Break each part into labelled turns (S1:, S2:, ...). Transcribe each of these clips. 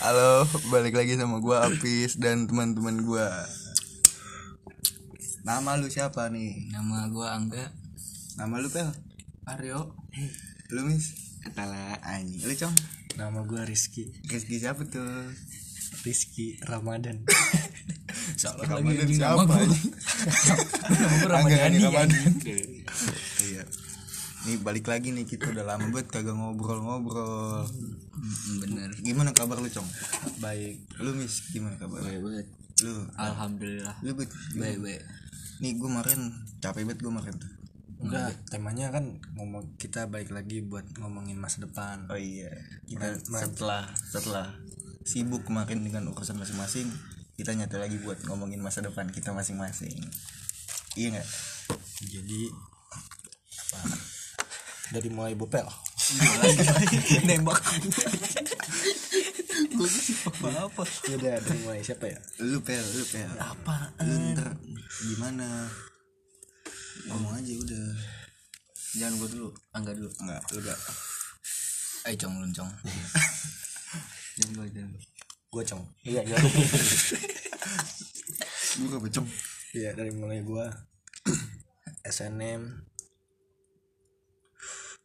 S1: Halo, balik lagi sama gua Apis dan teman-teman gua. Nama lu siapa nih?
S2: Nama gua Angga
S1: Nama lu Pel?
S2: Aryo
S1: Lu Mis?
S2: Ketala
S1: Anjing, lu Cong?
S3: Nama gue Rizky
S1: Rizky siapa tuh?
S3: Rizky Ramadan
S2: Salah
S1: Ramadan siapa
S2: nama? Nama gua
S1: Angga Ramadan. Iya. Nih balik lagi nih kita udah lama banget kagak ngobrol-ngobrol.
S2: Bener
S1: Gimana kabar lu, Cong?
S3: Baik
S1: Lu Mis, gimana kabar?
S2: Baik banget
S1: Lu,
S2: Alhamdulillah
S1: lu bet.
S2: Baik baik
S1: Nih gua kemarin capek banget gua kemarin tuh.
S3: Enggak temanya kan ngomong kita balik lagi buat ngomongin masa depan
S1: Oh iya, kita setelah setelah sibuk kemarin dengan urusan masing-masing, kita nyata lagi buat ngomongin masa depan kita masing-masing. Iya nggak?
S3: Jadi apa dari mulai bopel
S2: Nembak.
S3: Apa apa? udah dari mulai. Siapa ya?
S1: Lu pel, lu pel.
S3: apa
S1: Lu ntar gimana? Ngomong aja udah.
S2: Jangan gua dulu Angga dulu.
S1: Enggak, lu enggak.
S2: Ayo cong lu cong. Jangan gua jangan gua.
S3: gue cong. Iya iya.
S1: Lu gak becong.
S3: iya dari mulai gue SNM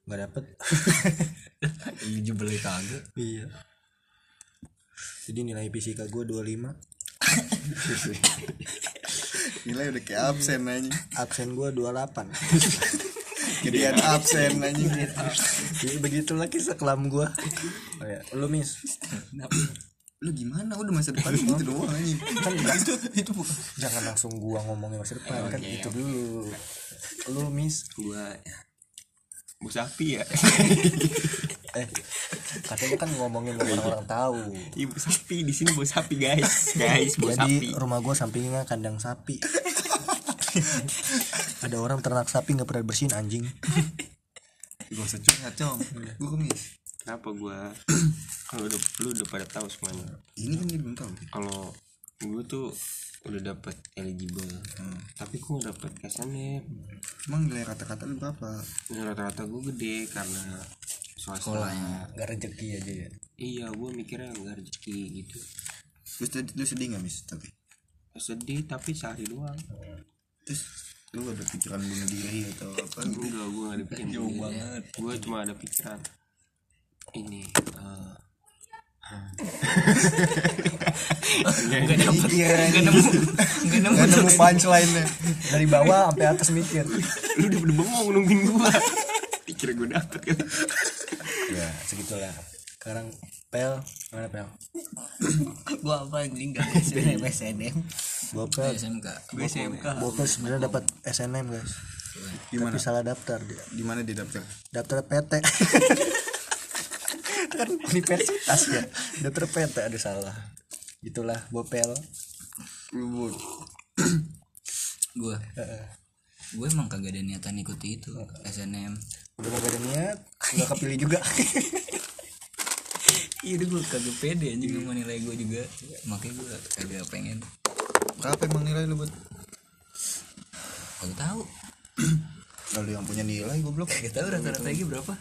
S3: nggak dapet.
S2: Ini jebelnya kagak.
S3: Iya. Jadi nilai fisika gue 25
S1: Gila udah kayak absen anjing.
S3: absen gue 28
S1: Gedean absen anjing.
S3: jadi begitulah kisah kelam gue oh, ya. lu mis.
S1: Lu gimana? Udah masa depan gitu doang anjing.
S3: kan itu itu bukan. Jangan langsung gua ngomongin masa depan kan itu dulu. Lu mis.
S2: Gua Bu sapi ya?
S3: Eh katanya kan ngomongin orang-orang tahu.
S2: Ibu sapi. Di sini bu sapi guys. Guys bu
S3: jadi rumah gua sampingnya kandang sapi. Ada orang ternak sapi nggak pernah bersihin anjing.
S1: Gak usah curhat, Cong. Gue kemis.
S4: Kenapa gua? Kalau udah lu udah pada tahu semuanya.
S1: Ini kan dia belum tahu.
S4: Kalau gua tuh udah dapet eligible, tapi gua nggak dapet SNM.
S1: Emang nilai kata-kata lu berapa?
S4: Nilai rata-rata gua gede karena swasta.
S2: Sekolahnya
S3: nggak rezeki aja ya
S4: Iya, gua mikirnya nggak rezeki gitu.
S1: Terus tadi lu sedih gak mis? Tapi
S4: Sedih tapi sehari doang.
S1: terus lu ada pikiran bunuh diri atau apa gitu?
S4: Enggak, gua nggak ada pikiran.
S2: Jauh banget.
S4: Gua cuma ada pikiran ini. eh,
S2: Gak dapet Gak nemu. Gak nemu.
S1: Gak nemu punchline-nya.
S3: dari bawah sampai atas mikir.
S4: Lu udah udah bengong nungguin gua. Pikir gua dapet kan.
S3: ya segitulah. Sekarang pel mana pel?
S2: Gua apa anjing? Gak SNM SNM
S3: gua pel
S2: SMK
S4: Gue SMK.
S3: gua pel sebenarnya dapat SNM guys.
S1: Gimana?
S3: tapi salah daftar dia.
S1: Di mana dia daftar?
S3: daftar PT kan universitas ya. Daftar PT ada salah itulah bopel.
S2: Gue Gue emang kagak ada niatan ikuti itu SNM
S3: udah gak ada niat nggak kepilih juga.
S2: Iya udah gue kagak pede anjing sama nilai gue juga. Makanya gue kagak pengen.
S1: Berapa emang nilai lu buat?
S2: Kagak tahu.
S1: Lalu yang punya nilai goblok.
S2: Kagak tahu rata-rata lagi berapa?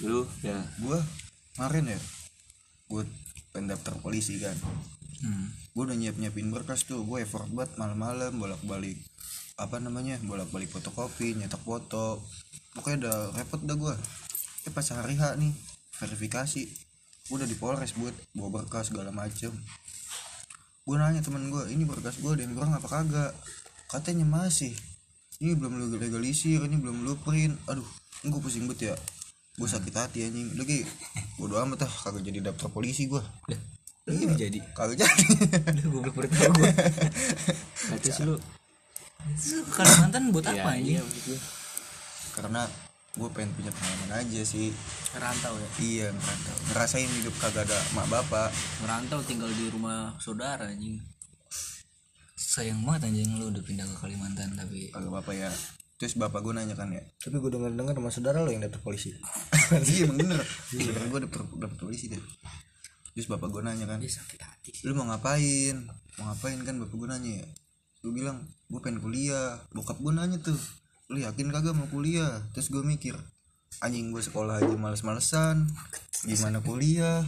S4: Lu ya
S1: Gua kemarin ya gue pengen daftar polisi kan.
S2: Hmm.
S1: gue udah nyiap nyiapin berkas tuh. Gue effort banget malam-malam bolak balik apa namanya bolak balik fotokopi nyetak foto. Pokoknya udah repot dah gue eh pas hari H nih verifikasi. Gue udah di polres buat bawa berkas segala macem. Gue nanya temen gue ini berkas gue ada yang kurang apa kagak? Katanya masih. Ini belum lu legalisir ini belum lu print. Aduh gue pusing banget ya gue sakit hati anjing. Lagi bodo amat ah kagak jadi daftar polisi gue
S2: Lu gini jadi?
S1: kagak jadi.
S2: Udah gue tahu. Gue
S4: Berarti sih lu
S2: Kalimantan buat apa
S4: iya,
S2: anjing
S1: karena gue pengen punya pengalaman aja sih.
S2: Merantau ya?
S1: Iya merantau ngerasain hidup kagak ada mak bapak.
S2: Merantau tinggal di rumah saudara anjing. Sayang banget anjing lu udah pindah ke Kalimantan tapi
S1: kagak bapak ya. Terus bapak gue nanya kan ya.
S3: Tapi gue denger dengar sama saudara lo yang daftar polisi
S1: iya emang bener. Bener gue dapet dapet polisi deh terus bapak gue nanya kan
S2: sakit hati
S1: lu mau ngapain? Mau ngapain? Kan bapak gue nanya. Ya gue bilang gue pengen kuliah. Bokap gue nanya tuh lu yakin kagak mau kuliah? Terus gue mikir anjing gue sekolah aja males-malesan. Gimana kuliah?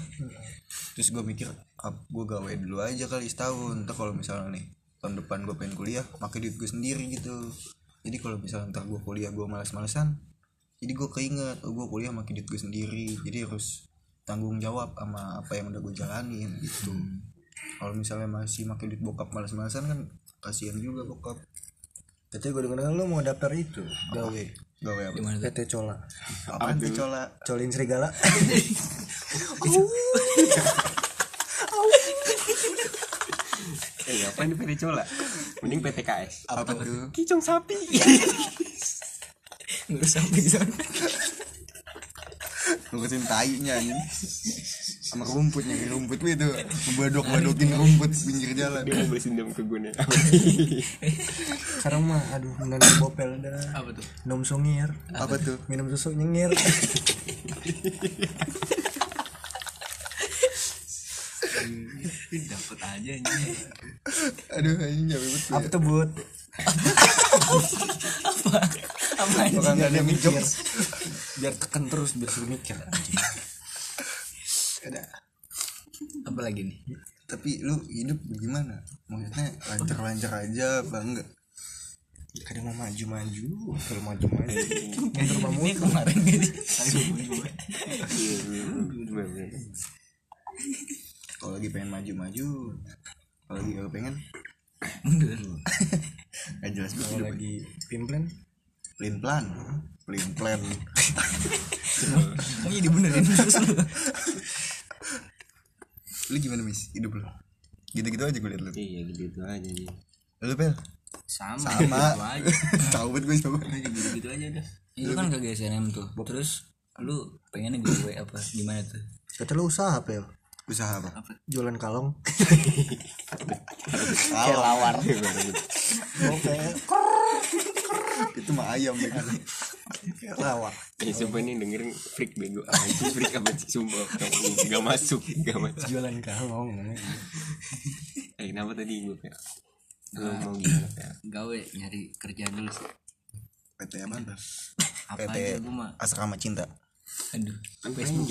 S1: Terus gue mikir gue gawe dulu aja kali setahun. Ntar kalau misalnya nih tahun depan gue pengen kuliah pakai duit gue sendiri gitu. Jadi kalau misalnya ntar gue kuliah gue males-malesan jadi gue keinget oh gue kuliah pakai duit gue sendiri. Jadi harus tanggung jawab sama apa yang udah gue jalanin gitu. Kalau misalnya masih pakai duit bokap males-malesan kan kasihan juga bokap.
S3: Tapi gue denger lu mau daftar itu gawe.
S1: Gawe apa?
S2: Di mana tuh
S3: PT Cola.
S1: Apaan tuh cola?
S3: Colin Serigala.
S4: Eh apa ini PT Cola? Mending PTKS
S1: apa tuh?
S4: kicung sapi
S2: nggak sampai di sana.
S1: Ngurusin tainya ini sama rumputnya di rumput itu. Badok badokin rumput pinggir jalan.
S4: Dia mau beli dendam ke gue nih.
S3: Sekarang mah aduh minum bopel dah.
S2: Apa tuh?
S3: Minum sungir
S1: apa tuh?
S3: Minum susu nyengir
S2: dapat aja ini
S1: aduh ini nyampe betul
S3: Apa tuh bud?
S2: apa ini
S1: orang gak ada
S3: Biar
S1: mikir.
S3: Biar tekan terus biar suruh mikir.
S1: Ada.
S2: Apa lagi nih?
S1: Tapi lu hidup gimana? Maksudnya lancar-lancar aja apa enggak?
S3: Kadang mau maju-maju Kalau maju-maju. Mundur mah
S2: ini kemarin gitu.
S1: Kalau lagi pengen maju-maju kalau lagi gak pengen
S2: mundur.
S1: Gak jelas banget
S3: Kalau lagi pimplen
S1: plan plan. Plan plan.
S2: Kamu jadi benerin lu
S1: gimana mis hidup lu? Gitu-gitu aja gue liat lu.
S4: Iya gitu aja nih
S1: lu pel?
S2: Sama
S1: sama.
S2: gitu aja.
S1: Tahu banget gue coba
S2: gitu gitu aja dah. Itu kan kagak SNM tuh. Terus lu pengennya gue apa? Gimana tuh?
S3: Kata lu usaha pel.
S1: Usaha apa?
S3: Jualan kalong.
S1: Kelawar
S3: Bopel
S1: itu mah ayam deh
S3: Lawak
S4: Eh sumpah ini dengerin freak bego. Anjing freak apa sih? Sumpah Gak, gak masuk Gak masuk.
S3: Jualan kalong
S4: Eh kenapa tadi gue kayak Lu mau gimana kayak?
S2: Gawe nyari kerja dulu sih.
S1: PT apa
S2: apa
S1: PT
S2: gue mah.
S1: Asrama cinta
S2: aduh
S4: Kan
S2: Facebook.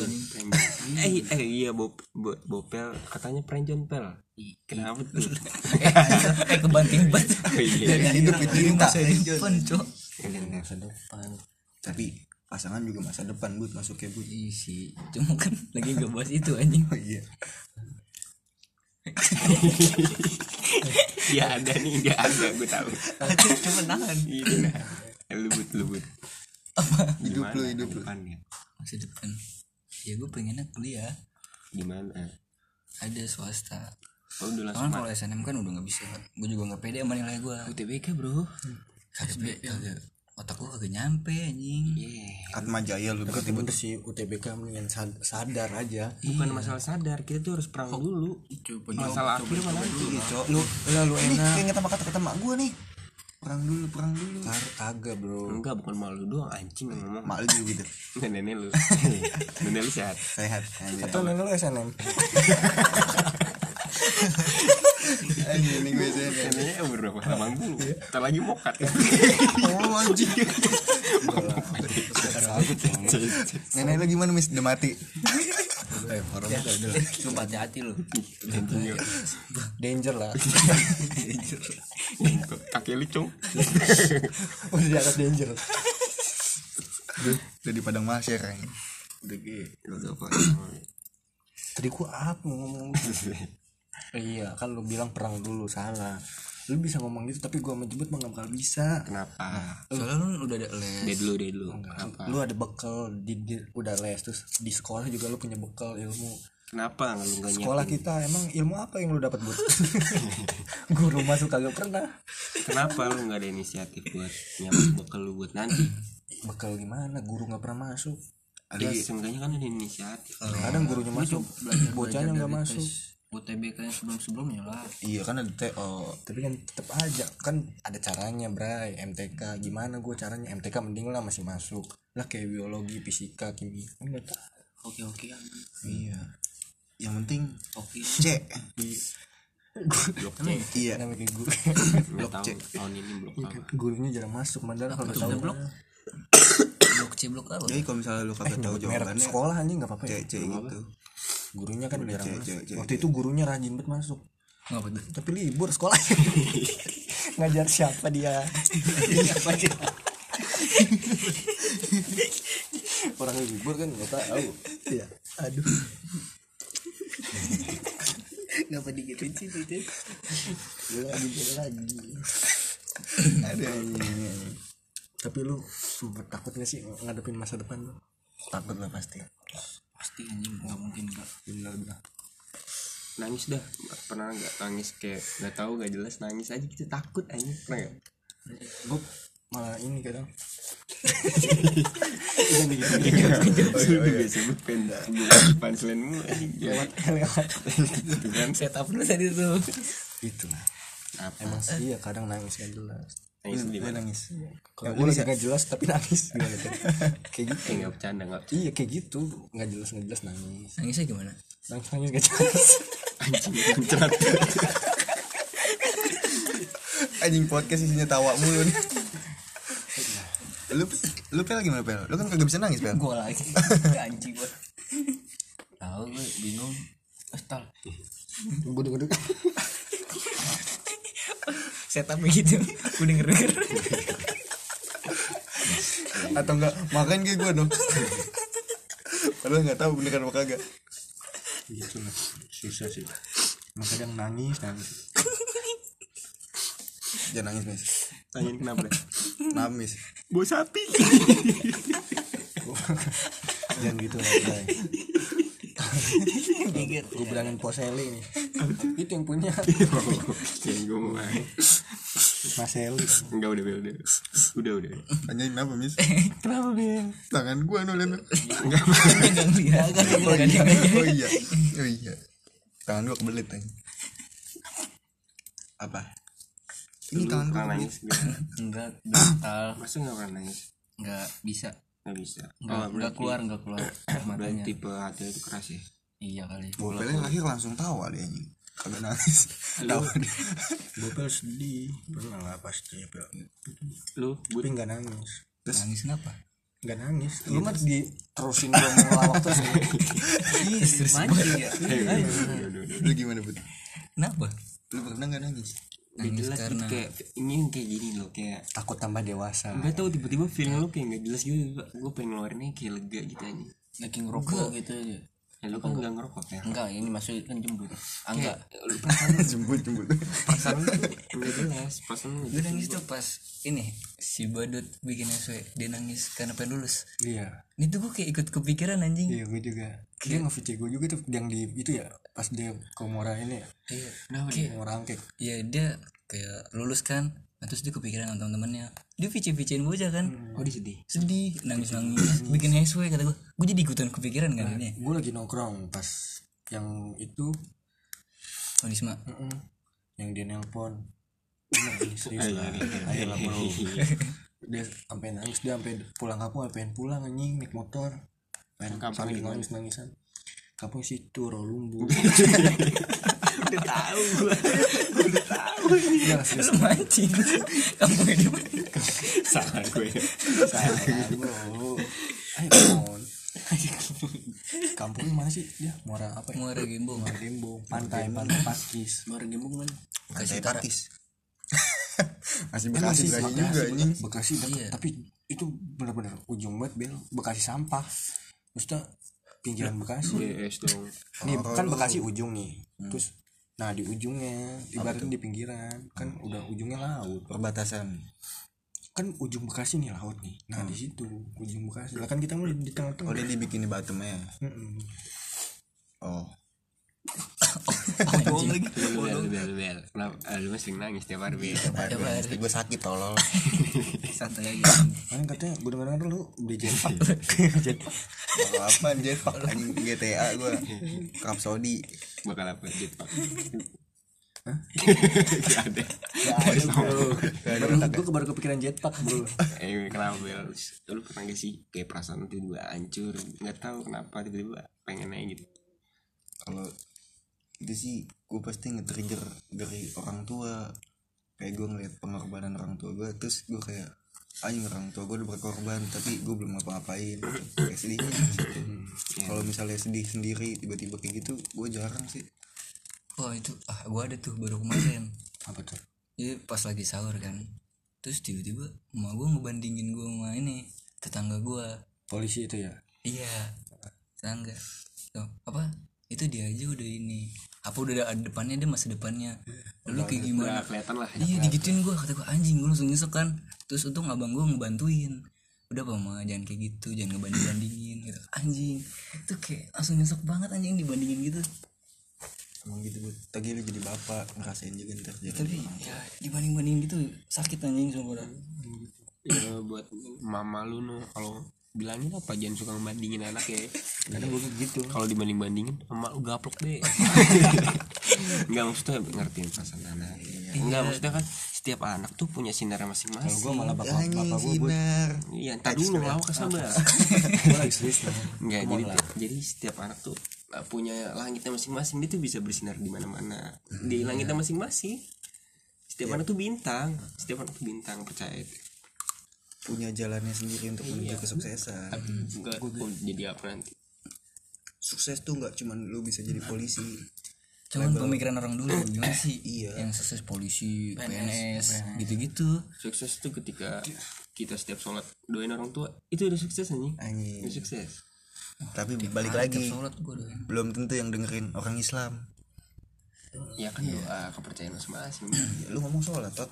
S4: Eh eh iya Bob, Bo- Bopel Katanya Prenjon Pel Kenapa tuh?
S2: Eh kebanting banget.
S4: Oh iya.
S2: Dari
S1: hidup itu cinta.
S2: masa depan cok.
S3: Masa depan.
S1: Tapi pasangan juga masa depan masuknya bud.
S2: Iya sih cuma kan lagi gak bahas itu anjing.
S1: Oh iya.
S4: Dia ada nih Dia ada gue tahu.
S2: Cuma nahan.
S4: Iya Lubut lubut.
S1: Hidup lu hidup lu
S2: Masa depan. Ya gue pengennya kuliah.
S4: Gimana
S2: ada swasta.
S4: Oh udah langsung
S2: kalau SNM kan udah gak bisa. Gue juga gak pede sama nilai gue
S4: UTBK bro.
S2: Kagak Otak gue kagak nyampe anjing.
S4: Yeah
S1: Atma Jaya lu berarti
S3: bener. sih UTBK mendingan sad- sadar aja.
S4: Bukan masalah sadar Kita tuh harus perang dulu.
S2: Coba
S4: Masalah akhir mana? nanti
S1: Iya.
S3: Lu lu
S1: ini
S3: enak.
S1: keinget sama kata-kata mak gue nih perang dulu perang dulu.
S3: Kar- Kagak bro.
S4: Enggak bukan malu doang anjing yang ngomong.
S1: Mak lu juga gitu.
S4: Nenek lu. Nenek lu sehat.
S1: Sehat
S3: Atau nenek lu SNM
S1: anjir nih gue sehat
S4: Neneknya umur berapa? 80 Ntar lagi mokat.
S1: Oh anjing. Nenek lu gimana mis udah mati
S2: Eh udah Sumpah hati-hati lu.
S3: Danger lah.
S4: Kaki lu cung
S3: Udah di atas danger.
S1: Udah di padang mahsyar udah gitu. Apa
S3: Tadi gua apa mau ngomong. Iya kan lu bilang perang dulu salah Lu bisa ngomong gitu tapi gua menjemput mah gak bakal bisa.
S4: Kenapa?
S2: Soalnya lu udah ada les.
S4: Dia dulu, dia dulu. Kenapa?
S3: Lu ada bekal di, di- udah les terus di sekolah juga lu punya bekal ilmu.
S4: Kenapa nggak lu nggak
S3: Sekolah
S4: nyiapin?
S3: kita emang ilmu apa yang lu dapat buat Guru masuk kagak pernah.
S4: Kenapa lu nggak ada inisiatif buat nyiapin bekal lu buat nanti?
S3: Bekal gimana? Guru gak pernah masuk.
S4: Ya seenggaknya kan ada inisiatif.
S3: Kadang gurunya masuk Bocahnya gak masuk
S2: UTBK yang sebelum-sebelumnya lah.
S1: Iya kan ada TO
S3: tapi kan tetap aja kan ada caranya bray. MTK gimana gue caranya? MTK mending lah masih masuk. Lah kayak biologi fisika kimia kan nggak tahu.
S2: Oke-oke aman
S1: iya. Yang penting
S2: Oke.
S1: C.
S4: Blok C
S1: iya.
S3: Namanya kayak gue
S4: nggak tahu tahun ini blok apa?
S3: gurunya jarang masuk mandala kalau tahu
S2: blok? Blok C ciblok apa?
S1: Jadi kalau misalnya lu kagak tahu
S3: merek
S1: jawabannya
S3: sekolah anjing nggak apa-apa ya?
S1: Cek cek gitu
S3: gurunya kan jarang
S1: cek,
S3: masuk.
S1: cek,
S3: waktu itu gurunya rajin banget masuk.
S2: Ngapa tuh?
S3: Tapi libur sekolah. Ngajar siapa dia? Siapa dia? Orang libur kan nggak tahu. Ya aduh.
S2: Ngapa digituin sih itu?
S3: Lagi lagi.
S1: Ada anjing.
S3: tapi lu sempet takut gak sih ngadepin masa depan lu? Takut lah pasti
S2: pasti anjing nggak mungkin enggak
S3: benar benar
S4: nangis dah pernah nggak nangis kayak nggak tahu nggak jelas nangis aja kita takut aja pernah nggak
S3: gue malah ini kadang
S4: biasa punchline mu
S3: lewat lewat
S4: gitu kan
S2: setup lu tadi tuh
S3: itu lah
S4: apa
S3: emang sih iya kadang nangis gak jelas
S4: nangis di
S1: Gue
S4: mana?
S1: nangis.
S3: Kalau gue lagi gak jelas tapi nangis. Gimana kayak gitu.
S4: Kayak nggak bercanda. Nggak
S3: iya kayak gitu. Nggak jelas nggak jelas nangis.
S2: Nangisnya gimana?
S3: Nangis nangis gak jelas.
S4: Anjing muncrat.
S1: Anjing podcast isinya tawa mulu nih. Lu lu pel gimana pel? Lu kan kagak bisa nangis pel.
S2: Gue lagi. Anjing gue tahu gue bingung. Astal
S3: gue denger denger
S2: setup gitu gue denger denger
S1: atau enggak makan kayak gue dong. Padahal nggak tahu bener apa kagak.
S3: Gitu lah. Susah sih. Kadang nangis nangis.
S1: Jangan nangis mis
S4: tanyain kenapa deh?
S1: Nangis.
S4: Bau sapi.
S3: Jangan gitu lah gue bilangin poseli nih. Itu yang punya.
S4: Yang gue mau main
S3: Mas Eli
S4: enggak udah udah udah. Udah udah.
S1: Tanyain apa mis
S3: kenapa Bel
S1: tangan gue nulen
S4: enggak.
S2: Dia kan
S1: oh iya oh iya. Oh iya. Tangan gue kebelit aja apa? Ini tangan gue
S4: pernah
S1: kebelit.
S4: nangis nggak?
S2: enggak batal
S4: masa nggak pernah nangis?
S2: Enggak bisa
S4: nggak bisa.
S2: Enggak
S4: oh, berarti
S2: keluar enggak keluar matanya.
S4: Tipe hati itu keras ya?
S2: Iya kali.
S1: Bopelnya lahir langsung tawa dia anjing kagak nangis. Tawa dia.
S3: Bopel sedih. Pernah lah pasti Bel
S4: lu?
S3: Tapi nggak nangis.
S2: Nangis kenapa?
S3: Nggak nangis. Lu mah diterusin gua mau ngelawak terus
S2: iya terus mancing ya
S1: lu gimana bud
S2: kenapa?
S1: Lu pernah nggak nangis
S4: Udah
S2: nangis
S4: jelas gitu
S2: karena
S4: kayak ini yang kayak gini loh kayak
S3: takut tambah dewasa.
S4: Nggak tahu tiba-tiba feeling lu kayak nggak jelas gitu gue pengen ngeluarinnya kayak lega gitu aja.
S2: Lagi ngerokok gitu aja.
S4: Ya lu kan nggak ngerokok ya?
S2: Enggak ini maksudnya kan jembut. Ah, enggak.
S4: lu perasaan
S1: jemput jemput
S4: perasaan lu jelas perasaan lu
S2: nangis tuh pas ini si badut bikin SW dia nangis karena pengen lulus.
S3: Iya.
S2: Ini tuh gue kayak ikut kepikiran anjing.
S3: Iya gue juga dia nge-VC gue juga tuh yang di itu ya pas dia ke Mora ini ya.
S2: Iya
S4: kenapa
S2: kayak
S3: Mora angkek.
S2: Ya dia kayak lulus kan nah, terus dia kepikiran sama teman-temannya dia vice vicein bocah kan.
S4: Oh disedih
S2: sedih nangis nangis bikin SW kata gue gue jadi ikutan kepikiran kan ini.
S3: Gue lagi nongkrong pas yang itu.
S2: Onisma
S3: mm-mm, yang dia nelpon. Serius
S4: Ayo,
S3: lah
S4: ayo, ayo.
S3: ayo lah bro. Dia sampai nangis dia sampai pulang kampung pengen pulang anjing naik motor
S4: Kampung
S3: sambil
S4: di mana?
S3: nangis nangisan kampung situ Rolumbu
S4: udah tahu. Gue
S3: Iya, serius.
S2: lu mancing. Kamu mana
S4: salah gue.
S3: Salah, ayo come on kampungnya mana sih? Ya Muara apa ya?
S2: Muara Gembong.
S3: Muara Gembong. Pantai pantai Pakis.
S2: Muara Gembong mana? Utara
S1: pakis. Masih
S3: Eh,
S1: bekasi bekasi juga anjing
S3: Bekasi
S2: Iya.
S3: tapi itu benar-benar ujung banget bel. Bekasi sampah maksudnya pinggiran Bekasi.
S4: BS dong
S3: nih kan Bekasi ujung nih terus nah di ujungnya ibaratnya di pinggiran kan udah ujungnya laut.
S1: Perbatasan.
S3: Kan ujung Bekasi nih laut nih. Nah di situ ujung Bekasi. Lah kan kita mau di, di
S1: oh
S3: tengah-tengah
S1: dia dibikin di Batumnya
S3: Mm-mm.
S1: oh
S2: bohong lagi.
S4: Bel bel bel bel kenapa? Lu masih nangis tiap hari. Bel
S2: Tiap hari.
S1: gue sakit tolol.
S2: Santai aja.
S3: Kan katanya gue dengar dengar lu beli jetpack
S1: apa jetpack anjing GTA gue Rhapsody
S4: bakal apa jetpack
S3: Hah?
S4: Gak ada.
S3: Baru gue baru kepikiran jetpack bro.
S4: Eh kenapa bel? Lu pernah gak sih kayak perasaan tiba-tiba hancur? Nggak tahu kenapa tiba-tiba pengen aja gitu.
S1: Kalau itu sih gue pasti nge-trigger dari orang tua. Kayak gue ngeliat pengorbanan orang tua gue terus gue kayak anjing orang tua gue udah berkorban tapi gue belum ngapa-ngapain. Gitu. kayak sedihnya di situ. kalau misalnya sedih sendiri tiba-tiba kayak gitu gue jarang sih.
S2: Oh itu ah gua ada tuh baru kemarin.
S3: Apa tuh?
S2: Jadi pas lagi sahur kan. Terus tiba-tiba emak gua ngebandingin gua sama ini tetangga gua.
S3: Polisi itu ya?
S2: Iya tetangga. Tuh, apa itu dia aja udah ini. Apa udah ada depannya? Dia masa depannya. Lalu kayak gimana?
S4: Udah kelihatan lah
S2: iya digituin gua. Kata gua anjing gua langsung nyesek kan. Terus untung abang gua ngebantuin. Udah apa mah jangan kayak gitu. Jangan ngebanding bandingin gitu. Anjing. Itu kayak langsung nyesek banget anjing dibandingin gitu.
S1: Emang gitu gue tadi lu jadi bapak ngerasain juga ntar jadi
S2: tapi ya dibanding bandingin gitu sakit anjing sumpah.
S4: Ya buat mama lu no kalau bilangin apa jangan suka ngebandingin anak ya.
S3: Kadang gue gitu.
S4: Kalau dibanding bandingin emak lu gaplok deh. Nggak maksudnya ngertiin perasaan anak. Nggak maksudnya kan setiap anak tuh punya sinar
S3: kalau
S4: masing-masing.
S3: Gue malah bapak bapak gue gue
S1: sinar.
S4: Iya entar dulu lawak sabar.
S3: Gue lagi serius nih
S4: Enggak,
S3: Come on
S4: jadi jadi setiap anak tuh uh, punya langitnya masing-masing dia tuh bisa bersinar di mana-mana. Di langitnya masing-masing. Setiap anak tuh bintang. Setiap anak tuh bintang percaya. itu
S1: punya jalannya sendiri untuk menuju kesuksesan.
S4: Enggak oh, jadi apa nanti?
S1: Sukses tuh nggak cuman lu bisa jadi polisi.
S2: Cuman pemikiran orang dulu gimana sih?
S1: Iya.
S2: yang sukses polisi PNS gitu-gitu.
S4: Sukses tuh ketika kita setiap sholat doain orang tua itu udah sukses anjing.
S1: Anjing.
S4: Udah sukses.
S1: Tapi balik lagi
S2: sholat gua doain.
S1: belum tentu yang dengerin orang Islam.
S4: Ya kan doa kepercayaan masing-masing.
S1: Ya, lu ngomong sholat tot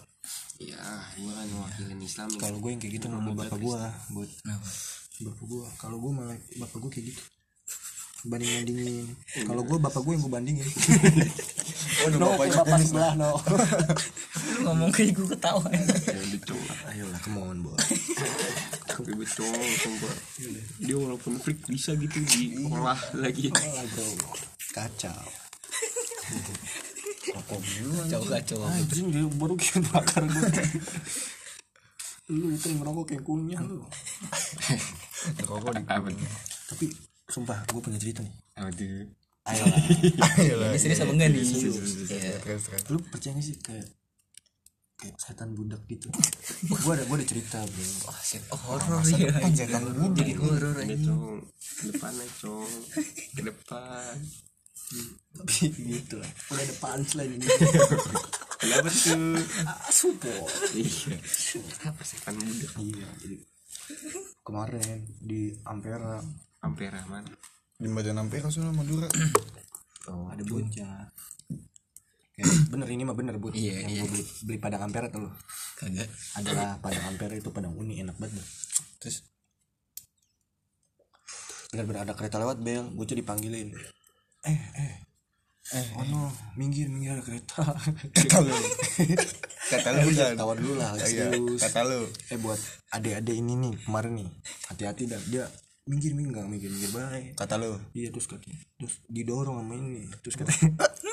S4: ya gua kan mewakilin Islam nih.
S3: kalau gue yang kayak gitu ngomong bapak gue buat
S2: Kenapa?
S3: bapak gue kalau gue malah bapak gue kayak gitu. Banding bandingin kalau gue bapak gue yang gue bandingin.
S1: Oh no,
S3: no kayak bapak sebelah no.
S2: Lu ngomong kayak gue ketawa.
S4: Ya coba
S3: ayolah come on boy.
S4: Tapi betul sumpah dia walaupun freak bisa gitu di olah lagi.
S3: Bro kacau
S1: rokok dulu
S2: kacau kacau
S3: anjing dia baru kayak bakar gue lu itu yang ngerokok kayak kunyah lu.
S1: Rokok di
S4: apa tuh?
S3: Tapi sumpah gue punya cerita nih.
S4: Apa tuh?
S3: Ayolah.
S2: Ini serius apa enggak nih? Iya.
S3: lu percaya gak sih kayak kayak setan budak gitu? Gue ada gue ada cerita bro.
S2: Oh shit oh horor ya.
S1: setan budak.
S2: jadi horor
S4: cong. Ke depan aja cong. Ke depan
S3: tapi gitu lah. Udah ada punchline ini.
S4: Kenapa tuh?
S3: Ah, support.
S4: Iya. Apa sih? Kan muda.
S3: Iya jadi kemarin di Ampera.
S4: Ampera man.
S1: Jembatan Ampera Sunan Madura.
S3: Oh, ada bocah. Ya, bener ini mah bener bu
S2: Iya,
S3: yang
S2: iya.
S3: beli beli padang ampera tuh loh.
S2: Kagak.
S3: Adalah padang ampera itu padang uni enak banget
S1: terus?
S3: Bener-bener ada kereta lewat bel. Gue tuh dipanggilin eh eh. Eh oh no minggir minggir ada kereta.
S1: Kata lu. Kata lu
S3: Udah,
S1: kan
S3: tawa dulu lah
S1: iya
S3: serius.
S1: kata lu.
S3: Eh buat adik-adik ini nih kemarin nih hati-hati dah. Dia minggir minggir nggak minggir minggir baik
S1: kata lu.
S3: Iya terus katanya terus didorong sama ini. Terus katanya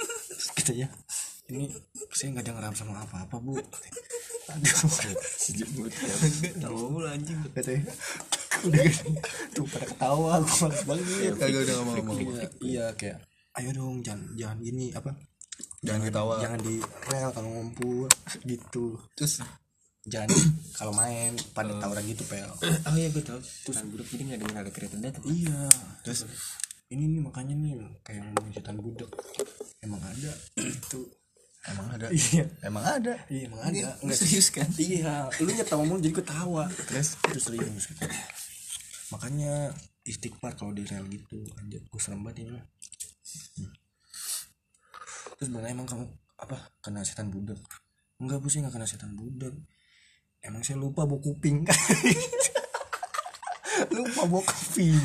S3: katanya ini saya nggak ada ngeram sama apa-apa bu. Aduh
S4: ya
S2: tahu anjing.
S3: Katanya udah tuh pada ketawa gue males banget.
S1: Kagak udah ngomong-ngomong.
S3: iya, iya kayak ayo dong jangan jangan gini apa?
S1: Jangan ketawa.
S3: Jangan di rel kalau ngumpul gitu.
S1: Terus?
S3: Jangan kalau main pada tawuran gitu pel.
S4: Oh iya gue tau terus budak jadi nggak dengar ada kereta datang
S3: iya.
S1: Terus?
S3: Ini nih makanya nih kayak ngomongin setan budak emang ada itu
S1: emang ada?
S3: Iya.
S1: Emang ada?
S3: Iya emang ada. Nggak
S2: serius kan?
S3: Iya lu nyetawa mulu jadi ketawa. Terus? Terus serius gitu. Makanya istighfar kalau di rel gitu anjir. Gue serem banget ini. Hmm. terus bilang emang kamu apa kena setan budak? Enggak bu sih nggak kena setan budak. Emang saya lupa bawa kuping. Lupa bawa kuping.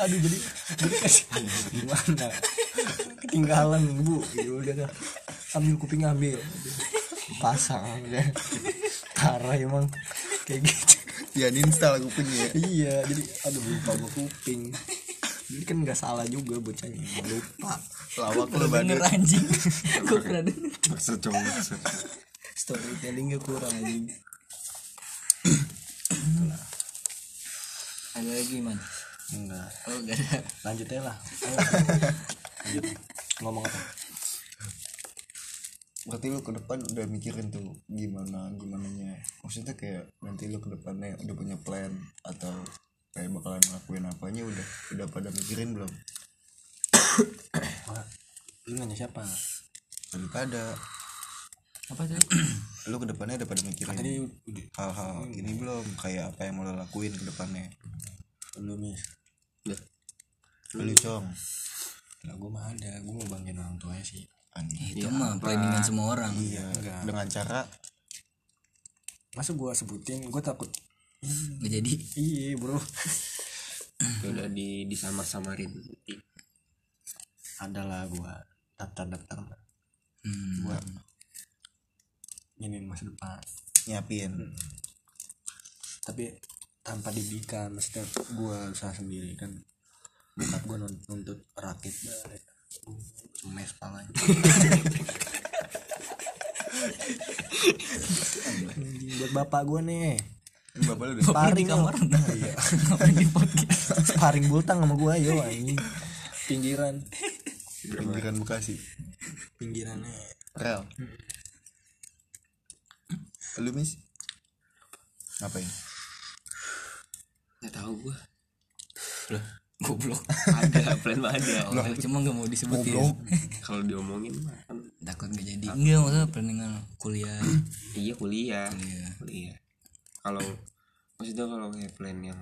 S3: Aduh jadi gimana? Ketinggalan bu. Ya udah dah. Ambil kuping ambil. Pasang udah parah emang. Kayak gitu
S1: ya install kupingnya
S3: iya jadi aduh lupa bawa kuping. Jadi kan nggak salah juga bocahnya lupa.
S1: Lawak lu badut.
S2: anjing. Gue pernah denger.
S4: Maksud cong maksud.
S2: Storytellingnya kurang anjing. Ada lagi man?
S3: Enggak.
S2: Oh gak ada.
S3: Lanjut aja lah. Ayo. lanjut. Ngomong apa
S1: berarti lu ke depan udah mikirin tuh gimana gimana nya maksudnya kayak nanti lu ke depannya udah punya plan atau kayak bakalan ngelakuin apanya udah udah pada mikirin belum?
S3: Lu nanya siapa?
S1: Daripada
S2: apa tadi
S1: lu ke depannya udah pada mikirin
S3: tadi
S1: hal-hal ini belum? Kayak apa yang mau lo lakuin ke depannya?
S3: Lu mis
S4: Udah.
S1: lu cong.
S3: Lah gue mah ada. Gue mau banggain orang tuanya sih
S1: anjing.
S2: Itu mah planningan semua orang.
S1: Iya
S3: enggak.
S1: dengan cara
S3: masa gue sebutin gue takut.
S2: Nggak jadi.
S3: Iya bro.
S4: Udah di disamar-samarin.
S3: Adalah gue daftar daftar
S2: hmm.
S3: gue ini masa depan.
S1: Nyiapin.
S3: Tapi tanpa didikan maksudnya gue usaha sendiri kan bukan gue nuntut rakit semes palanya Anjing, buat bapak gue nih.
S1: Bapak lu
S2: di kamar.
S3: lo. iya.
S2: Ngapain di podcast?
S3: Sparring bultang sama gue yo anjing. Pinggiran.
S1: Pinggiran bekasi.
S3: Pinggirannya.
S1: Rel. Lu mis? Ngapain?
S4: Nggak tahu gua.
S2: Lah goblok.
S4: Ada plan mah ada
S2: Oh, cuma nggak mau disebutin.
S1: Goblok.
S4: kalau diomongin mah kan
S2: takut nggak jadi. Enggak maksudnya planningan kuliah.
S4: Iya kuliah.
S2: Kuliah.
S4: kuliah. Kalau maksudnya kalau kayak plan yang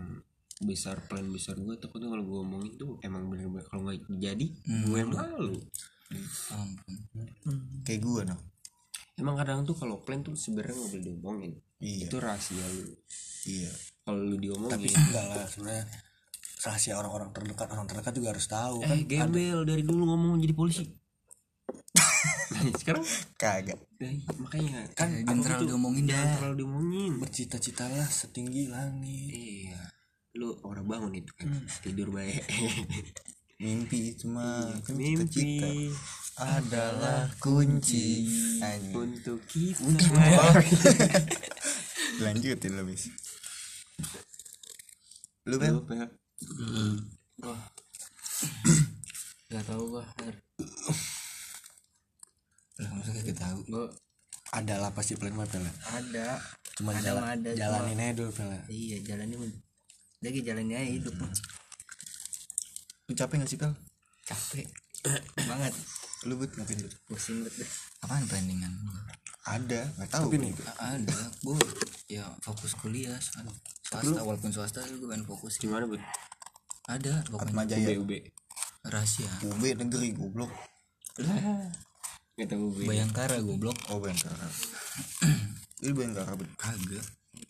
S4: besar plan besar gue takutnya kalau gue omongin tuh emang bener-bener kalau nggak jadi gue yang malu.
S2: Ampun.
S1: Kayak gue no
S4: emang kadang tuh kalau plan tuh sebenarnya nggak boleh diomongin.
S1: Iya.
S4: Itu rahasia lu.
S1: Iya.
S4: Kalau lu diomongin.
S3: Tapi enggak lah sebenarnya rahasia orang-orang terdekat orang terdekat juga harus tahu kan
S4: eh gembel dari dulu ngomong jadi polisi. Nah, sekarang?
S1: Kagak.
S4: Eh, makanya
S3: kan
S2: jangan terlalu diomongin
S4: jangan
S2: dah.
S4: Terlalu diomongin.
S3: Bercita-citalah setinggi langit.
S4: Iya. Lu orang bangun itu kan tidur baik.
S1: Mimpi cuma kan
S4: mimpi
S1: cita-cita. Adalah kunci. anjing.
S4: untuk kita.
S1: Lanjutin lu mis lu
S4: Lu, Pel.
S2: nggak tahu gua lah masa kagak tahu
S5: gua
S3: ada lah pasti plan mah Pel.
S5: ada.
S3: Cuma
S5: Ada
S3: jalan
S5: mah ada,
S3: jalanin aja dulu Pel.
S5: iya jalannya mah- lagi jalannya aja hidup. Mah.
S1: lu capek gak sih pel
S5: capek. Banget
S1: lu buat ngapain lu
S5: pusing banget
S2: apaan planningan
S1: ada nggak tahu.
S3: Tapi nih
S2: ada. Gua ya fokus kuliah swasta, swasta walaupun swasta gue kan fokus.
S4: Gimana bud
S2: ada pokoknya.
S1: Atmajaya
S4: UB
S2: rahasia.
S1: UB negeri goblok.
S4: Nggak tahu UB
S2: bayangkara goblok.
S1: Oh Bayangkara. Lu Bayangkara bet
S2: kagak.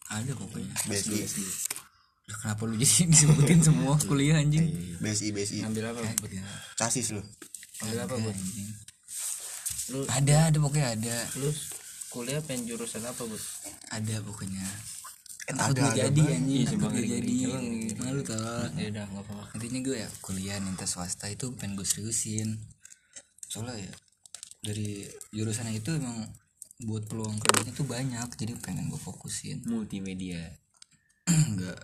S2: Ada pokoknya.
S1: BSI
S2: Lah, kenapa lu jadi disebutin semua kuliah anjing?
S1: BSI BSI
S5: ngambil apa
S2: Kagak.
S1: casis lu.
S5: Ngambil apa
S2: anjing.
S5: lu
S2: ada ada pokoknya ada.
S5: Lu kuliah pengen jurusan apa bud?
S2: Ada pokoknya.
S1: Eh,
S2: takut
S1: ada,
S2: gak
S1: ada
S2: jadi
S1: banget.
S2: anjing. takut jadi.
S5: ngeri-ngeri.
S2: malu tau.
S5: Ya udah nggak apa-apa.
S2: Intinya gue ya kuliah ninta swasta itu pengen gue seriusin. Soalnya ya dari jurusan itu emang buat peluang kerjanya tuh banyak jadi pengen gue fokusin.
S4: Multimedia.
S2: Enggak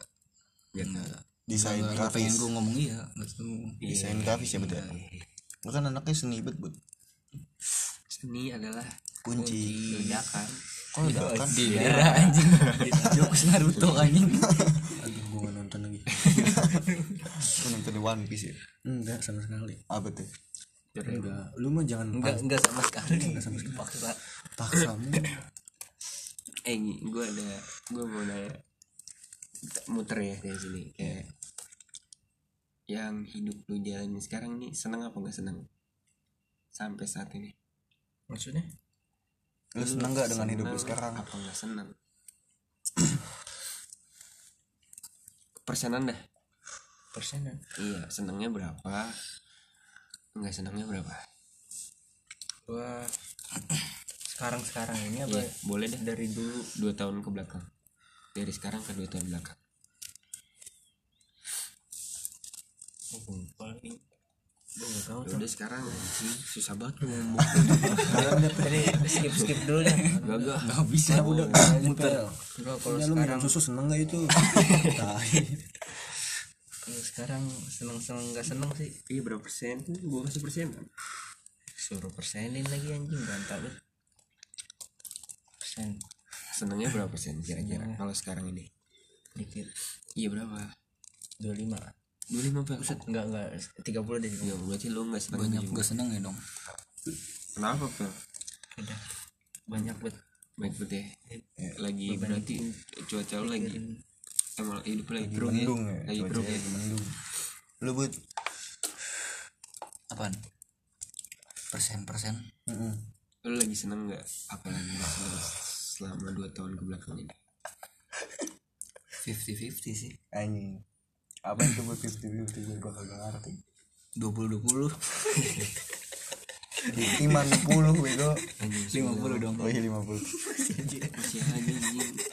S2: ya enggak
S1: desain
S2: Nggak- nggak pengen
S1: grafis.
S2: gue ngomong iya nggak
S1: desain grafis ya betul. lu kan anaknya seni bet bet.
S4: Seni adalah
S1: kunci.
S4: Ledakan
S1: kok udah kan.
S2: di daerah anjing. Jokes Naruto anjing.
S3: Aduh gue gak nonton lagi.
S1: Lu nonton di One Piece ya?
S3: Enggak sama sekali.
S1: Apa tuh?
S3: Enggak lu mah jangan
S5: enggak enggak sama sekali. Enggak sama sekali. Paksa.
S3: Paksa
S4: eh gue ada gue mau nanya. Muter ya dari sini kayak yang hidup lu jalanin sekarang nih seneng apa nggak seneng? Sampai saat ini.
S5: Maksudnya
S1: lu seneng gak dengan hidup lu sekarang?
S4: apa nggak seneng? Persenan dah
S5: persenan?
S4: Iya senengnya berapa? Nggak senengnya berapa?
S5: Gua sekarang sekarang ini apa?
S4: Iya, boleh dah
S5: dari dulu
S4: dua tahun ke belakang. Dari sekarang ke dua tahun belakang
S5: oh, lupa lagi gua nggak tahu
S4: Ya udah sekarang susah banget ngomong.
S5: Jadi skip skip dulu deh
S4: gak gak
S2: bisa
S3: udah. muter.
S5: Gua kalau
S3: ya
S5: sekarang
S3: susu seneng gak itu?
S5: Kalau sekarang seneng seneng nggak seneng sih.
S4: Iya berapa persen? Gue kasih persen
S5: suruh persenin lagi anjing. Banget. Persen.
S4: Senengnya berapa persen kira-kira kalau sekarang ini?
S5: Dikit.
S4: Iya berapa?
S5: Dua lima
S4: dua lima per
S5: enggak enggak tiga puluh deh.
S4: Ya berarti lu nggak seneng
S2: banyak
S4: juga.
S2: gak seneng ya dong.
S4: Kenapa per
S5: udah banyak buat
S4: baik betul ya. Lagi berarti cuaca lu lagi emang hidup lagi buruk ya?
S1: mendung ya
S4: lagi buruk ya?
S1: mendung. Lu buat
S2: apaan? Persen persen
S4: lu lagi seneng nggak? Apa lagi nggak selama dua tahun ke belakang ini?
S2: Fifty fifty sih.
S1: Anjing apa itu buat fifty fifty gue kagak ngerti?
S2: Dua puluh dua puluh.
S1: Lima puluh bego.
S2: lima puluh dong
S1: oh iya lima puluh.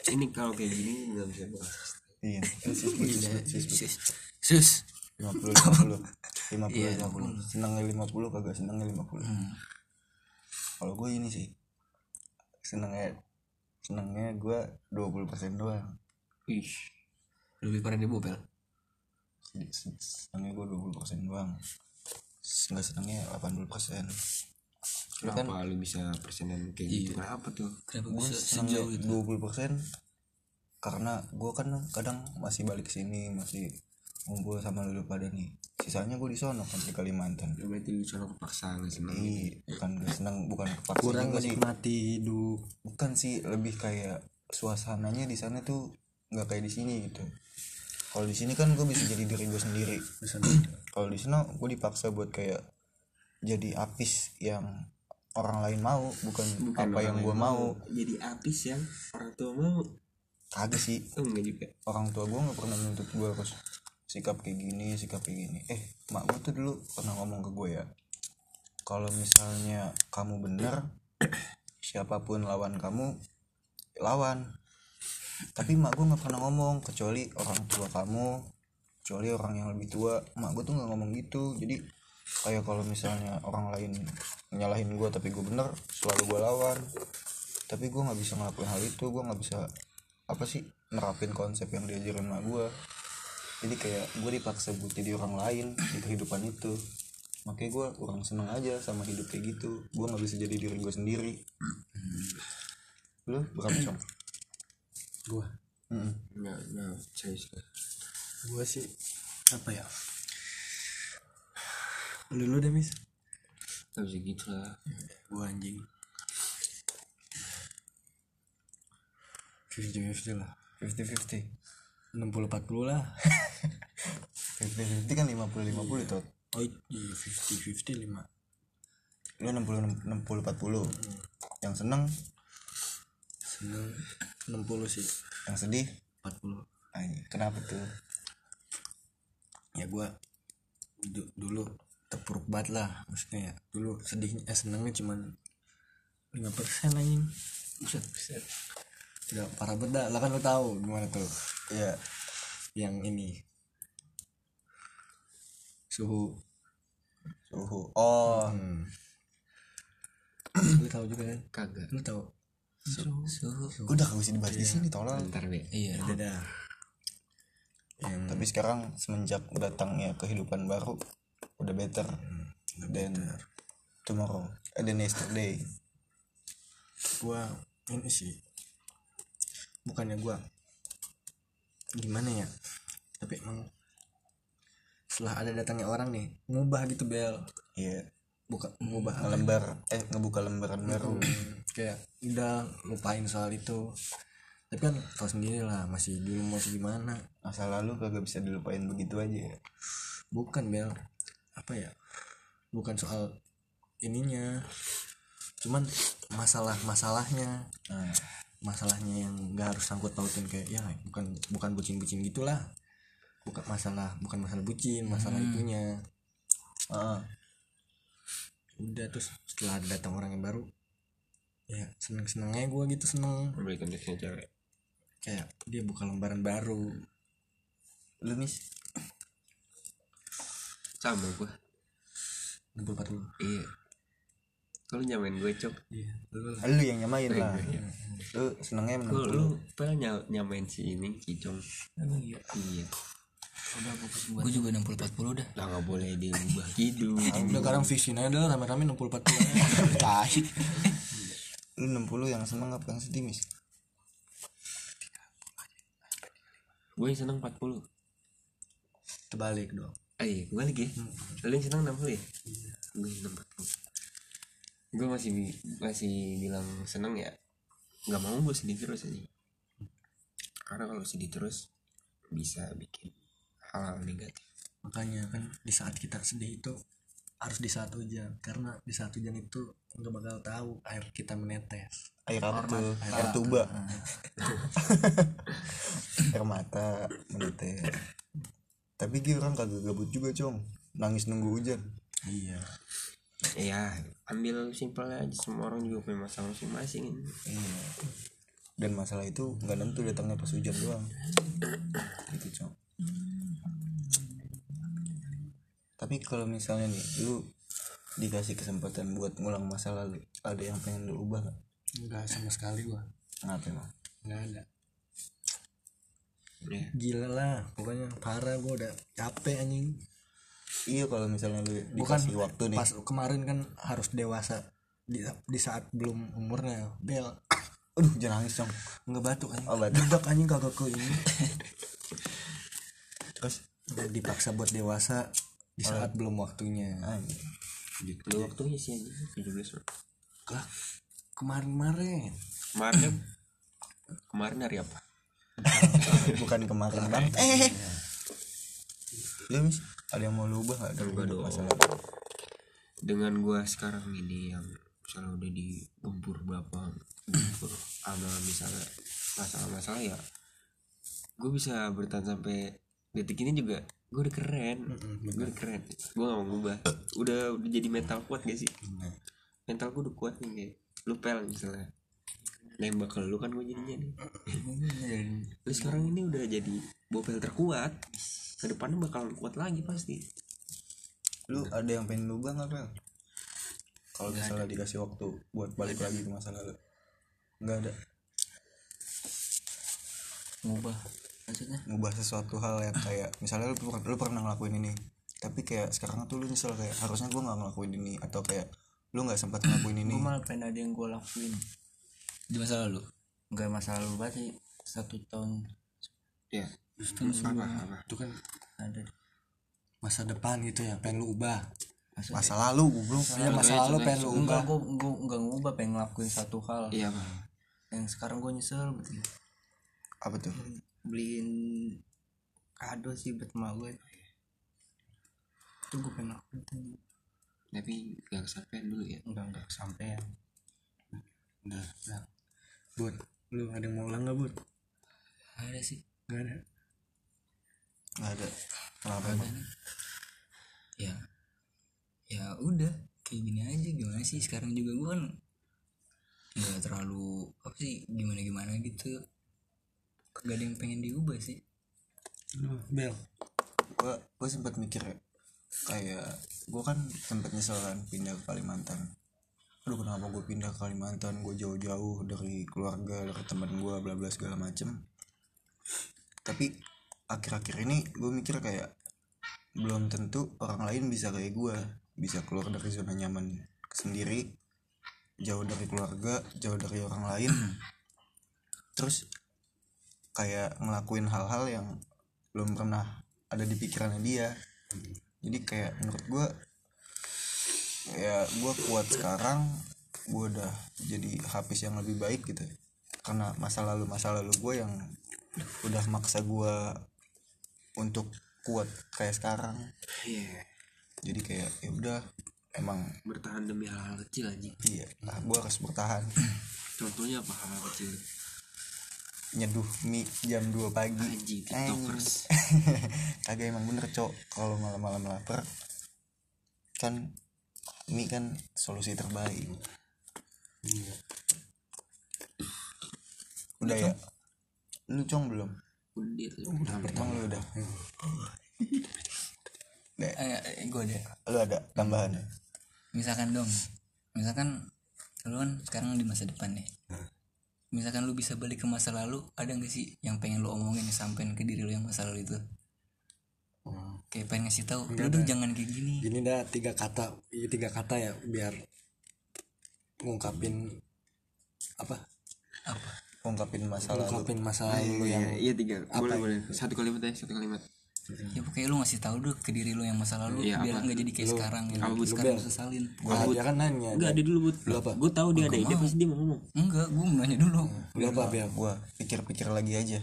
S4: Ini kalau kayak gini nggak bisa bahas
S1: iya sis sis sis
S2: sus sus
S1: lima puluh. Lima puluh lima puluh.
S2: Iya,
S1: lima puluh. Senengnya lima puluh kagak senengnya lima puluh. Kalau gue ini sih senengnya senengnya gue dua puluh persen doang.
S4: Ih
S2: lebih parah di bopel
S1: senengnya gue dua puluh persen doang. Nggak delapan puluh persen.
S4: Kenapa lu bisa persenan kayak gitu? Kenapa tuh?
S2: Kenapa
S1: gue
S2: sejauh itu?
S1: dua puluh persen karena gue kan kadang masih balik sini masih ngumpul sama lu pada nih. Sisanya gue di sono kan di Kalimantan.
S4: Ya, berarti lu sono kepaksa nggak seneng
S1: Ih, bukan gak seneng bukan kepaksa
S3: kurang
S1: sih.
S3: menikmati hidup.
S1: Bukan sih lebih kayak suasananya di sana tuh nggak kayak di sini gitu kalau di sini kan gue bisa jadi diri gue sendiri. Kalau di sana gue dipaksa buat kayak jadi apis yang orang lain mau bukan,
S4: Bukan
S1: apa yang gue mau.
S4: jadi apis yang orang tua mau.
S1: Kagak sih.
S4: Enggak juga.
S1: Orang tua gue nggak pernah nuntut gue harus sikap kayak gini sikap kayak gini. Eh mak gue tuh dulu pernah ngomong ke gue ya kalau misalnya kamu bener siapa pun lawan kamu lawan tapi mak gue nggak pernah ngomong kecuali orang tua kamu kecuali orang yang lebih tua. Mak gue tuh nggak ngomong gitu. Jadi kayak kalau misalnya orang lain nyalahin gue tapi gue bener selalu gue lawan. Tapi gue nggak bisa ngelakuin hal itu. Gue nggak bisa apa sih nerapin konsep yang diajarin mak gue jadi kayak gue dipaksa buat jadi orang lain di kehidupan itu. Makanya gue kurang seneng aja sama hidup kayak gitu. Gue nggak bisa jadi diri gue sendiri. Lu berapa cong
S3: gua.
S1: Mm-mm.
S4: enggak enggak serius
S3: gua sih apa ya? Lu dulu deh mis
S4: nggak bisa gitu lah.
S3: Gua anjing. Fifty fifty lah.
S1: Fifty fifty.
S3: Enam puluh empat puluh lah.
S1: Fifty fifty kan lima puluh lima puluh tuh
S3: oh iya fifty fifty lima.
S1: Lu enam puluh enam puluh empat puluh. Yang seneng
S3: enam puluh sih.
S1: Yang sedih?
S3: Empat puluh.
S1: Ay, kenapa tuh?
S3: Ya gua du- dulu terpuruk banget lah maksudnya ya. Dulu sedihnya eh senengnya cuman lima persen anjing. Buset. Buset. Udah parah banget dah. Lah kan lo tahu gimana tuh?
S1: Ya
S3: yang ini. Suhu.
S1: Suhu. Oh.
S3: Hmm. lu tahu juga kan?
S4: Kagak.
S3: Lu tahu
S2: suhu.
S1: Udah gak usah dibahas di sini tolong.
S2: Iya
S3: ada dah yang
S1: tapi sekarang semenjak datangnya kehidupan baru udah better dan tomorrow. Eh, dan yesterday.
S3: Gua ini sih bukannya gua gimana ya? Tapi emang setelah ada datangnya orang nih ngubah gitu bel.
S1: Ya
S3: buka ngubah
S1: lembar eh ngebuka lembaran baru.
S3: Hmm, kayak udah lupain soal itu. Tapi kan tau sendiri lah masih dulu masih gimana.
S1: Masa lalu kagak bisa dilupain begitu aja ya?
S3: Bukan bel. Apa ya? Bukan soal ininya. Cuman masalah masalahnya
S1: nah,
S3: masalahnya yang nggak harus sangkut pautin kayak ya bukan bukan bucin bucin gitulah. Bukan masalah bukan masalah bucin masalah itunya.
S1: Ah,
S3: udah terus setelah datang orang yang baru ya seneng senengnya gue gitu seneng.
S4: Konteksnya cewek.
S3: Kayak dia buka lembaran baru.
S1: Lu mis
S4: sama gua.
S3: 60 40
S4: iya. Kalau nyamain gue cok.
S3: Iya. Lu
S1: yang nyamain lah.
S4: Iya.
S1: lu senengnya
S4: lu
S1: menurut
S4: lu pernah ny- nyamain si ini kicong
S2: emang iya.
S4: Iya.
S2: Gue juga enam puluh empat puluh dah
S4: lah nggak boleh diubah hidup
S3: udah sekarang fixin aja lah rame-rame 60 40 tai
S1: lu 60 yang seneng apa yang sedih mis
S4: gue yang seneng 40
S3: terbalik dong.
S4: Iya gue lagi lu yang seneng 60 ya? Gue yang seneng 40 gue masih bi- masih bilang seneng ya. Nggak mau gue sedih terus aja. Karena kalau sedih terus bisa bikin hal-hal negatif.
S3: Makanya kan di saat kita sedih itu harus di saat hujan karena di saat hujan itu nggak bakal tahu air kita menetes.
S1: Air apa tuh? Air tuba. Air mata menetes. Tapi dia orang kagak gabut juga cong. Nangis nunggu hujan.
S3: Iya.
S4: Ya ambil simpel aja. Semua orang juga punya masalah masing-masing
S1: iya. Dan masalah itu nggak tentu datangnya pas hujan doang. Gitu cong tapi kalau misalnya nih lu dikasih kesempatan buat ngulang masa lalu ada yang pengen lu ubah gak?
S3: nggak sama sekali gua.
S1: Kenapa emang?
S3: nggak ada.
S4: Ya?
S3: Gila lah pokoknya parah gua udah capek anjing.
S1: Iya kalau misalnya lu
S3: bukan
S1: dikasih waktu nih.
S3: pas kemarin kan harus dewasa di, di saat belum umurnya bel.
S1: Aduh jangan nangis cong.
S3: Nggak batuk anjing.
S1: Oh, batuk.
S3: Budak anjing kagak ke ini
S1: Terus?
S3: Udah dipaksa buat dewasa di saat belum waktunya.
S1: Anjing.
S4: udah waktunya sih aja 17 bro.
S3: lah kemarin-kemarin.
S4: Kemarin? Kemarin hari apa?
S1: Bukan kemarin bang. Eh Ya mis Ada yang mau lu ubah gak dari
S4: Ubah
S1: hidup
S4: dong.
S1: masa lalu?
S4: dengan gua sekarang ini yang misalnya udah digempur berapa gempur sama misalnya masalah-masalah ya gue bisa bertahan sampai detik ini juga gue udah keren. Gue udah keren. Gue gak mau ngubah. Udah udah jadi mental kuat gak sih? Mental gue udah kuat nih kayak lu pel misalnya. Nembak ke lu kan gue jadinya nih. Lu sekarang ini udah jadi bopel terkuat. Ke depannya bakalan kuat lagi pasti.
S1: Lu ada yang pengen lu ubah gak Pel? Kalau misalnya dikasih waktu buat balik lagi ke masa lalu. Nggak ada.
S2: Ngubah maksudnya?
S1: Ngubah sesuatu hal yang kayak Misalnya lu, lu pernah ngelakuin ini. Tapi kayak sekarang tuh lu nyesel kayak Harusnya gue gak ngelakuin ini Atau kayak Lu gak sempat ngelakuin ini.
S5: Gue malah pengen ada yang gue lakuin.
S2: Di masa lalu?
S5: Nggak masa lalu banget sih. Satu tahun.
S4: Ya apa apa
S3: itu kan
S5: ada.
S3: Masa depan gitu ya pengen lu ubah.
S1: Masa lalu gue
S3: ya masa lalu pengen lu ubah.
S5: enggak gue gue enggak ngubah pengen ngelakuin satu hal.
S4: Iya
S5: yang sekarang gue nyesel betul.
S1: Apa tuh?
S5: Beliin kado sih buat emak gue. Itu gue pengen lakuin
S4: tapi gak kesampean dulu ya?
S5: Enggak enggak kesampean
S3: udah. Udah. Bud lu ada yang mau ulang nggak bud
S2: ada sih.
S3: Nggak ada?
S1: Gak ada. Kenapa emang?
S2: ya. Ya udah. Kayak gini aja. Gimana sih? Sekarang juga gue kan nggak terlalu apa sih gimana gimana gitu gak ada yang pengen diubah sih.
S3: Lu bel?
S1: Gue gue sempat mikir ya kayak gue kan sempat nyesel kan pindah ke Kalimantan. Aduh kenapa gue pindah ke Kalimantan? Gue jauh-jauh dari keluarga dari teman gue bla bla segala macem. Tapi akhir-akhir ini gue mikir kayak belum tentu orang lain bisa kayak gue bisa keluar dari zona nyaman sendiri jauh dari keluarga jauh dari orang lain. Terus kayak ngelakuin hal-hal yang belum pernah ada di pikirannya dia. Jadi kayak menurut gue ya gue kuat sekarang gue udah jadi habis yang lebih baik gitu. Karena masa lalu masa lalu gue yang udah maksa gue untuk kuat kayak sekarang.
S4: Iya.
S1: Jadi kayak ya udah emang
S4: bertahan demi hal-hal kecil aja
S1: iya lah gue harus bertahan.
S4: Contohnya apa hal kecil
S1: nyeduh mie jam 2 pagi.
S4: Anjing, tiktokers.
S1: kagak emang bener cok. Kalau malam-malam lapar kan mie kan solusi terbaik. Udah ya? Lu cong belum?
S4: Undit
S1: emang lu udah. Dek,
S2: eh, gue ada
S1: lu ada tambahan?
S2: Misalkan dong. Misalkan lu kan sekarang di masa depan nih misalkan lu bisa balik ke masa lalu ada nggak sih yang pengen lu omongin sampein ke diri lu yang masa lalu itu? Kayak pengen ngasih tahu lu dong jangan kayak gini.
S3: Gini dah tiga kata iya tiga kata ya biar ngungkapin apa?
S2: Apa?
S1: Ungkapin masalah lu
S3: ungkapin masa lalu lu yang
S4: iya tiga. boleh boleh. Satu kalimat aja satu kalimat
S2: ya pokoknya lu ngasih tahu dulu ke diri lu yang masa lalu
S4: Iya,
S2: biar
S4: apa?
S2: nggak jadi kayak sekarang yang
S4: apa,
S2: sekarang lu sesalin
S3: ah, dia kan nanya.
S4: Enggak ada dulu bud. Gue tahu dia ada ide pasti dia mau ngomong.
S2: Enggak gue mau nanya dulu.
S3: Lu apa Bel?
S1: gua pikir-pikir lagi aja.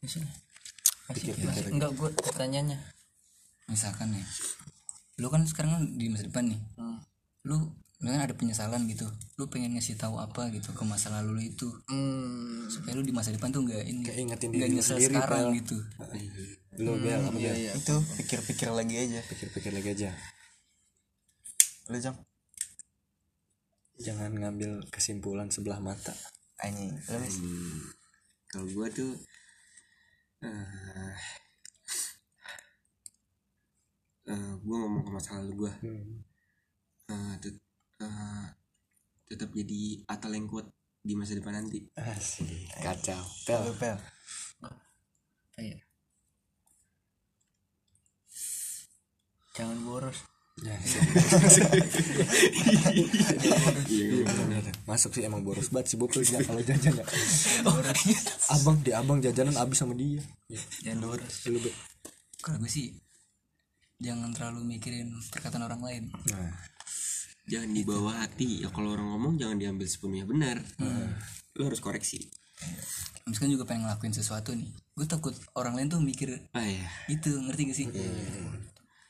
S5: Masih masih. enggak gue pertanyaannya.
S2: Misalkan nih lu kan sekarang kan di masa depan nih. Lu misalkan ada penyesalan gitu lu pengen ngasih tahu apa gitu ke masa lalu lu itu?
S5: Hmm,
S2: supaya lu di masa depan tuh nggak ini
S3: Kayak ingetin
S2: nggak
S3: diri lu
S2: nyesel
S3: sendiri,
S2: sekarang
S3: Pel.
S2: gitu.
S3: Lu Bel apa Bel?
S1: itu pikir-pikir lagi aja.
S3: Pikir-pikir lagi aja.
S1: Lu jang?
S3: Jangan ngambil kesimpulan sebelah mata.
S1: Anjing?
S4: Hmm, kalau gue tuh eh gue ngomong ke masa lalu gue
S3: hmm.
S4: Tetap jadi atal yang kuat di masa depan nanti.
S3: Asik. Kacau. Pel.
S1: Pel
S5: iya. Jangan boros.
S3: Ya, iya, bener. masuk sih emang boros banget sih bopel sih kalau jajan ya. Abang di abang jajanan abis sama dia. Ya.
S2: jangan boros.
S3: Lu, Bel.
S2: kalau gue sih jangan terlalu mikirin perkataan orang lain.
S3: Nah
S4: jangan dibawa hati. Ya kalau orang ngomong jangan diambil sepenuhnya benar. Lu harus koreksi.
S2: Misalkan juga pengen ngelakuin sesuatu nih. Gue takut orang lain tuh mikir
S4: ah ya
S2: itu ngerti gak sih?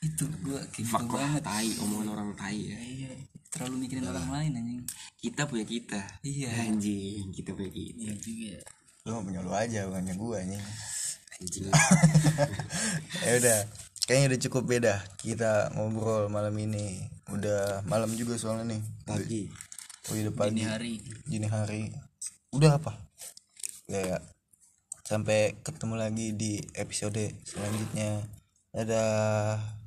S2: Itu gue kayak gitu
S4: fuck
S2: banget.
S4: tai omongan orang tai ya.
S2: Iya terlalu mikirin orang lain anjing.
S4: Kita punya kita.
S2: Iya.
S4: anjing kita punya kita.
S5: Iya juga.
S1: Lu mah punya lu aja bukannya gua anjing.
S4: Anjing.
S1: Ya udah kayaknya udah cukup beda kita ngobrol malam ini. Udah malam juga soalnya nih.
S3: Pagi.
S1: Oh udah pagi.
S5: Ini hari.
S1: Dini hari. Udah apa? Ya, ya. sampai ketemu lagi di episode selanjutnya. Dadah